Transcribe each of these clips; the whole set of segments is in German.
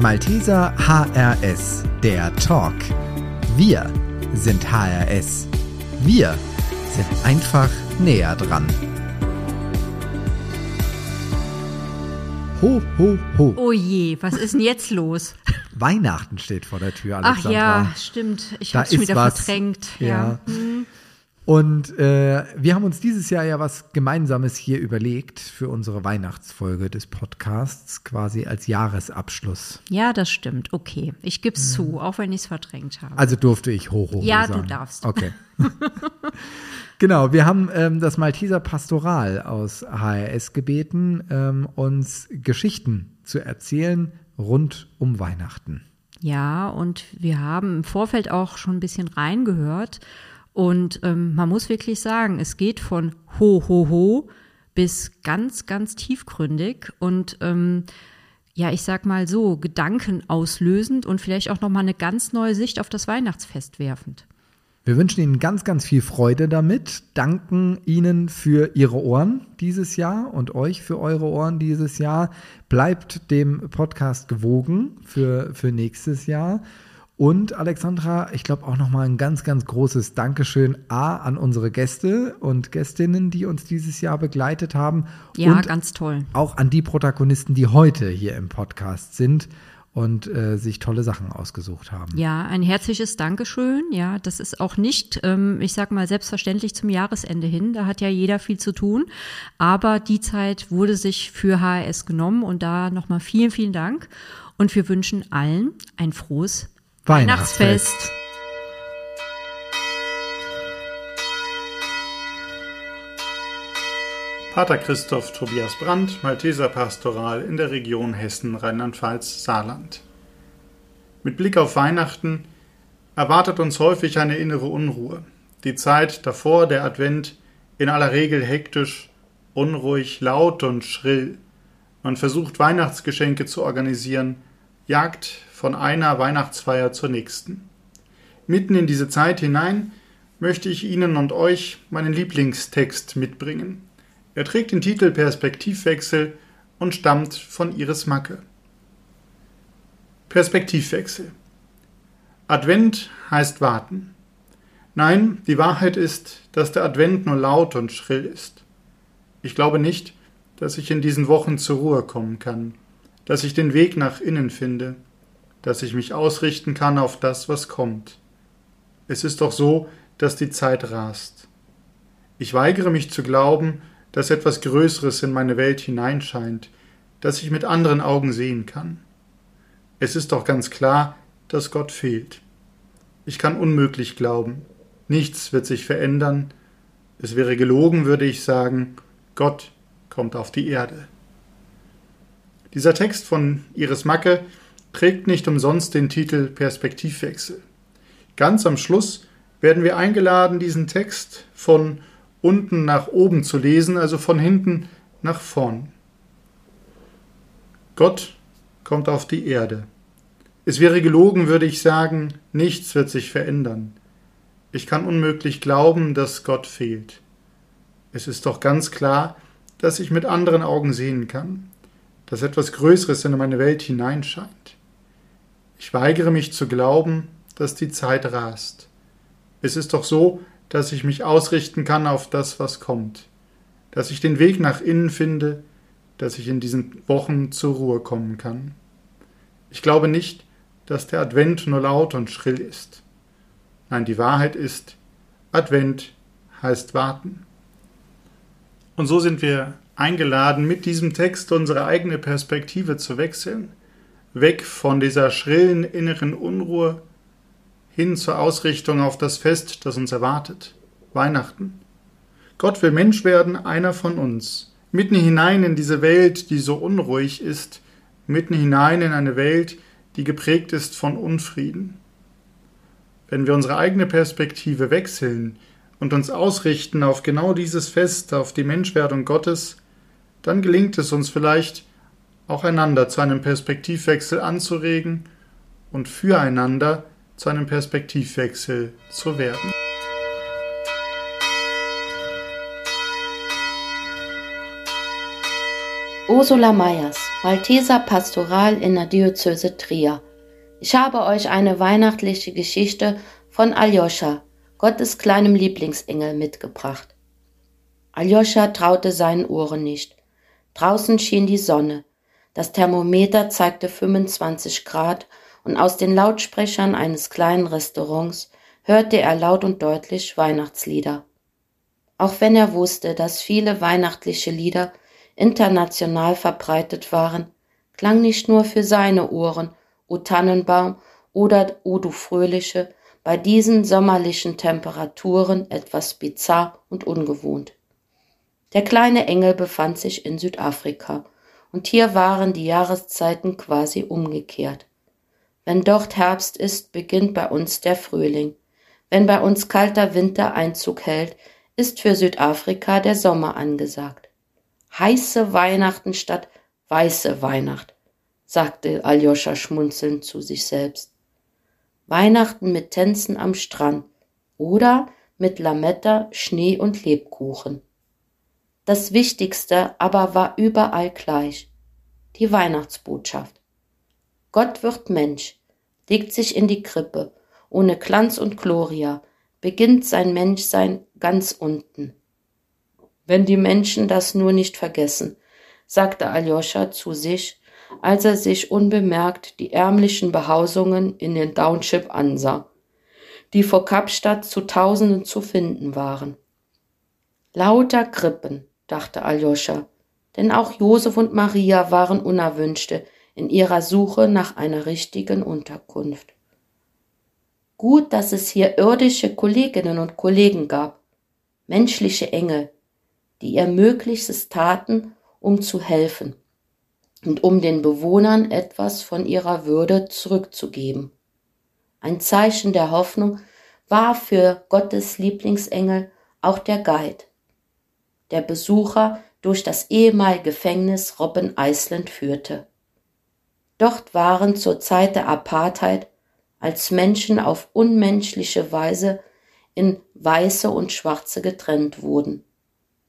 Malteser HRS, der Talk. Wir sind HRS. Wir sind einfach näher dran. Ho, ho, ho. Oh je, was ist denn jetzt los? Weihnachten steht vor der Tür, Alexandra. Ach ja, stimmt. Ich Da hab's schon wieder was. verdrängt. Ja. Ja. Und äh, wir haben uns dieses Jahr ja was Gemeinsames hier überlegt für unsere Weihnachtsfolge des Podcasts, quasi als Jahresabschluss. ja, das stimmt. Okay, ich geb's zu, auch wenn ich es verdrängt habe. Also durfte ich hoch, hoch Ja, sagen. du darfst. Okay. genau, wir haben ähm, das Malteser Pastoral aus HRS gebeten, ähm, uns Geschichten zu erzählen rund um Weihnachten. Ja, und wir haben im Vorfeld auch schon ein bisschen reingehört. Und ähm, man muss wirklich sagen, es geht von ho, ho, ho bis ganz, ganz tiefgründig und ähm, ja, ich sag mal so, gedankenauslösend und vielleicht auch nochmal eine ganz neue Sicht auf das Weihnachtsfest werfend. Wir wünschen Ihnen ganz, ganz viel Freude damit, danken Ihnen für Ihre Ohren dieses Jahr und euch für eure Ohren dieses Jahr. Bleibt dem Podcast gewogen für, für nächstes Jahr. Und Alexandra, ich glaube auch nochmal ein ganz, ganz großes Dankeschön A an unsere Gäste und Gästinnen, die uns dieses Jahr begleitet haben. Ja, und ganz toll. auch an die Protagonisten, die heute hier im Podcast sind und äh, sich tolle Sachen ausgesucht haben. Ja, ein herzliches Dankeschön. Ja, das ist auch nicht, ähm, ich sag mal, selbstverständlich zum Jahresende hin. Da hat ja jeder viel zu tun. Aber die Zeit wurde sich für HRS genommen und da nochmal vielen, vielen Dank. Und wir wünschen allen ein frohes Weihnachtsfest. Weihnachtsfest. Pater Christoph Tobias Brandt, Malteser Pastoral in der Region Hessen, Rheinland-Pfalz, Saarland. Mit Blick auf Weihnachten erwartet uns häufig eine innere Unruhe. Die Zeit davor, der Advent, in aller Regel hektisch, unruhig, laut und schrill. Man versucht Weihnachtsgeschenke zu organisieren, jagt von einer Weihnachtsfeier zur nächsten. Mitten in diese Zeit hinein möchte ich Ihnen und euch meinen Lieblingstext mitbringen. Er trägt den Titel Perspektivwechsel und stammt von Iris Macke. Perspektivwechsel. Advent heißt warten. Nein, die Wahrheit ist, dass der Advent nur laut und schrill ist. Ich glaube nicht, dass ich in diesen Wochen zur Ruhe kommen kann, dass ich den Weg nach innen finde, dass ich mich ausrichten kann auf das, was kommt. Es ist doch so, dass die Zeit rast. Ich weigere mich zu glauben, dass etwas Größeres in meine Welt hineinscheint, das ich mit anderen Augen sehen kann. Es ist doch ganz klar, dass Gott fehlt. Ich kann unmöglich glauben. Nichts wird sich verändern. Es wäre gelogen, würde ich sagen, Gott kommt auf die Erde. Dieser Text von Iris Macke trägt nicht umsonst den Titel Perspektivwechsel. Ganz am Schluss werden wir eingeladen, diesen Text von unten nach oben zu lesen, also von hinten nach vorn. Gott kommt auf die Erde. Es wäre gelogen, würde ich sagen, nichts wird sich verändern. Ich kann unmöglich glauben, dass Gott fehlt. Es ist doch ganz klar, dass ich mit anderen Augen sehen kann, dass etwas Größeres in meine Welt hineinscheint. Ich weigere mich zu glauben, dass die Zeit rast. Es ist doch so, dass ich mich ausrichten kann auf das, was kommt, dass ich den Weg nach innen finde, dass ich in diesen Wochen zur Ruhe kommen kann. Ich glaube nicht, dass der Advent nur laut und schrill ist. Nein, die Wahrheit ist, Advent heißt warten. Und so sind wir eingeladen, mit diesem Text unsere eigene Perspektive zu wechseln, weg von dieser schrillen inneren Unruhe hin zur Ausrichtung auf das Fest, das uns erwartet, Weihnachten. Gott will Mensch werden, einer von uns, mitten hinein in diese Welt, die so unruhig ist, mitten hinein in eine Welt, die geprägt ist von Unfrieden. Wenn wir unsere eigene Perspektive wechseln und uns ausrichten auf genau dieses Fest, auf die Menschwerdung Gottes, dann gelingt es uns vielleicht, auch einander zu einem Perspektivwechsel anzuregen und füreinander zu einem Perspektivwechsel zu werden. Ursula Meyers, Malteser Pastoral in der Diözese Trier. Ich habe euch eine weihnachtliche Geschichte von Aljoscha, Gottes kleinem Lieblingsengel, mitgebracht. Aljoscha traute seinen Ohren nicht. Draußen schien die Sonne. Das Thermometer zeigte 25 Grad und aus den Lautsprechern eines kleinen Restaurants hörte er laut und deutlich Weihnachtslieder. Auch wenn er wusste, dass viele weihnachtliche Lieder international verbreitet waren, klang nicht nur für seine Ohren O Tannenbaum oder O du Fröhliche bei diesen sommerlichen Temperaturen etwas bizarr und ungewohnt. Der kleine Engel befand sich in Südafrika, und hier waren die Jahreszeiten quasi umgekehrt. Wenn dort Herbst ist, beginnt bei uns der Frühling. Wenn bei uns kalter Winter Einzug hält, ist für Südafrika der Sommer angesagt. Heiße Weihnachten statt weiße Weihnacht, sagte Aljoscha schmunzelnd zu sich selbst. Weihnachten mit Tänzen am Strand oder mit Lametta, Schnee und Lebkuchen. Das Wichtigste aber war überall gleich. Die Weihnachtsbotschaft. Gott wird Mensch, legt sich in die Krippe, ohne Glanz und Gloria, beginnt sein Menschsein ganz unten. Wenn die Menschen das nur nicht vergessen, sagte Aljoscha zu sich als er sich unbemerkt die ärmlichen Behausungen in den Township ansah, die vor Kapstadt zu Tausenden zu finden waren. Lauter Krippen, dachte Aljoscha, denn auch Josef und Maria waren Unerwünschte in ihrer Suche nach einer richtigen Unterkunft. Gut, dass es hier irdische Kolleginnen und Kollegen gab, menschliche Engel, die ihr Möglichstes taten, um zu helfen und um den Bewohnern etwas von ihrer Würde zurückzugeben. Ein Zeichen der Hoffnung war für Gottes Lieblingsengel auch der Guide, der Besucher durch das ehemalige Gefängnis Robben Island führte. Dort waren zur Zeit der Apartheid, als Menschen auf unmenschliche Weise in Weiße und Schwarze getrennt wurden.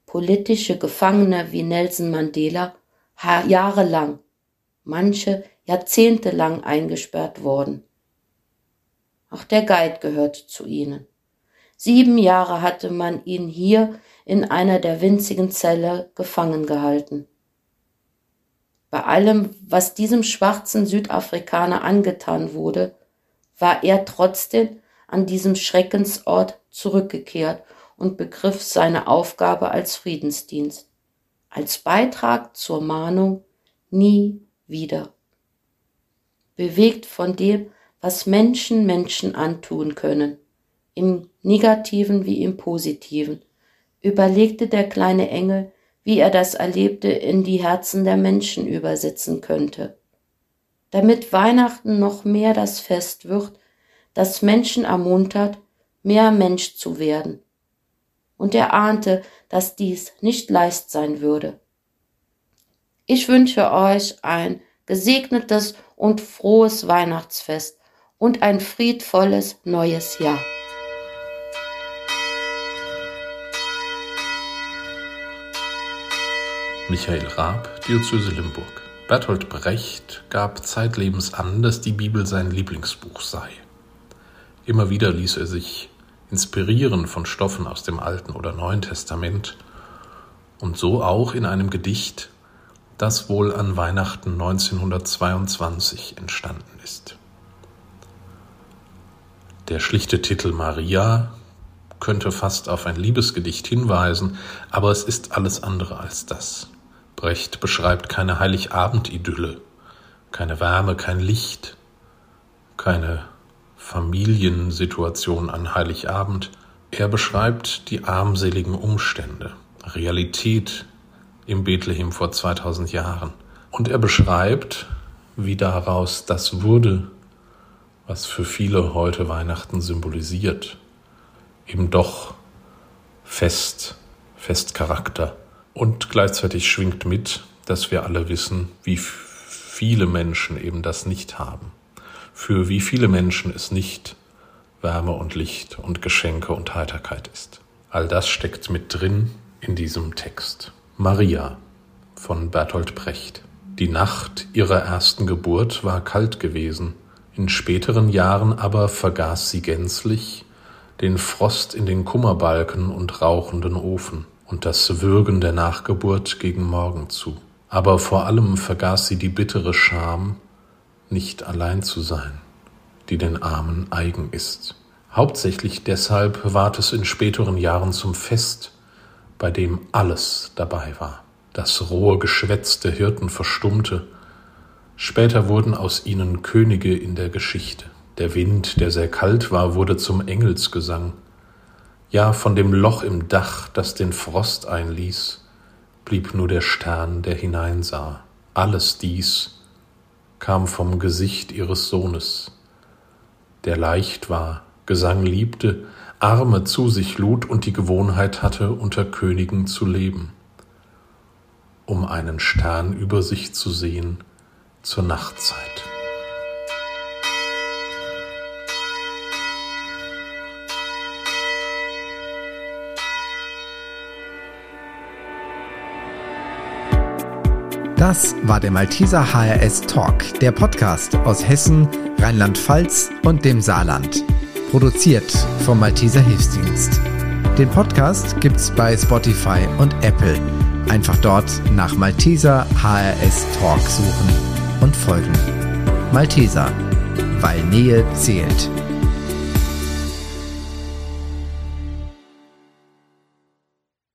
Politische Gefangene wie Nelson Mandela jahrelang, manche jahrzehntelang eingesperrt worden. Auch der Guide gehörte zu ihnen. Sieben Jahre hatte man ihn hier in einer der winzigen Zelle gefangen gehalten. Bei allem, was diesem schwarzen Südafrikaner angetan wurde, war er trotzdem an diesem Schreckensort zurückgekehrt und begriff seine Aufgabe als Friedensdienst als Beitrag zur Mahnung nie wieder. Bewegt von dem, was Menschen Menschen antun können, im negativen wie im positiven, überlegte der kleine Engel, wie er das Erlebte in die Herzen der Menschen übersetzen könnte. Damit Weihnachten noch mehr das Fest wird, das Menschen ermuntert, mehr Mensch zu werden, und er ahnte, dass dies nicht leicht sein würde. Ich wünsche euch ein gesegnetes und frohes Weihnachtsfest und ein friedvolles neues Jahr. Michael Raab, Diözese Limburg. Bertolt Brecht gab zeitlebens an, dass die Bibel sein Lieblingsbuch sei. Immer wieder ließ er sich inspirieren von Stoffen aus dem Alten oder Neuen Testament und so auch in einem Gedicht, das wohl an Weihnachten 1922 entstanden ist. Der schlichte Titel Maria könnte fast auf ein Liebesgedicht hinweisen, aber es ist alles andere als das. Brecht beschreibt keine Heiligabend-Idylle, keine Wärme, kein Licht, keine Familiensituation an Heiligabend. Er beschreibt die armseligen Umstände, Realität im Bethlehem vor 2000 Jahren. Und er beschreibt, wie daraus das wurde, was für viele heute Weihnachten symbolisiert. Eben doch Fest, Festcharakter. Und gleichzeitig schwingt mit, dass wir alle wissen, wie viele Menschen eben das nicht haben für wie viele Menschen es nicht Wärme und Licht und Geschenke und Heiterkeit ist. All das steckt mit drin in diesem Text. Maria von Bertolt Brecht. Die Nacht ihrer ersten Geburt war kalt gewesen, in späteren Jahren aber vergaß sie gänzlich den Frost in den Kummerbalken und rauchenden Ofen und das Würgen der Nachgeburt gegen Morgen zu. Aber vor allem vergaß sie die bittere Scham, nicht allein zu sein, die den Armen eigen ist. Hauptsächlich deshalb ward es in späteren Jahren zum Fest, bei dem alles dabei war. Das rohe Geschwätz der Hirten verstummte, später wurden aus ihnen Könige in der Geschichte. Der Wind, der sehr kalt war, wurde zum Engelsgesang. Ja, von dem Loch im Dach, das den Frost einließ, blieb nur der Stern, der hineinsah. Alles dies kam vom Gesicht ihres Sohnes, der leicht war, Gesang liebte, Arme zu sich lud und die Gewohnheit hatte, unter Königen zu leben, um einen Stern über sich zu sehen zur Nachtzeit. Das war der Malteser HRS Talk, der Podcast aus Hessen, Rheinland-Pfalz und dem Saarland. Produziert vom Malteser Hilfsdienst. Den Podcast gibt's bei Spotify und Apple. Einfach dort nach Malteser HRS Talk suchen und folgen. Malteser, weil Nähe zählt.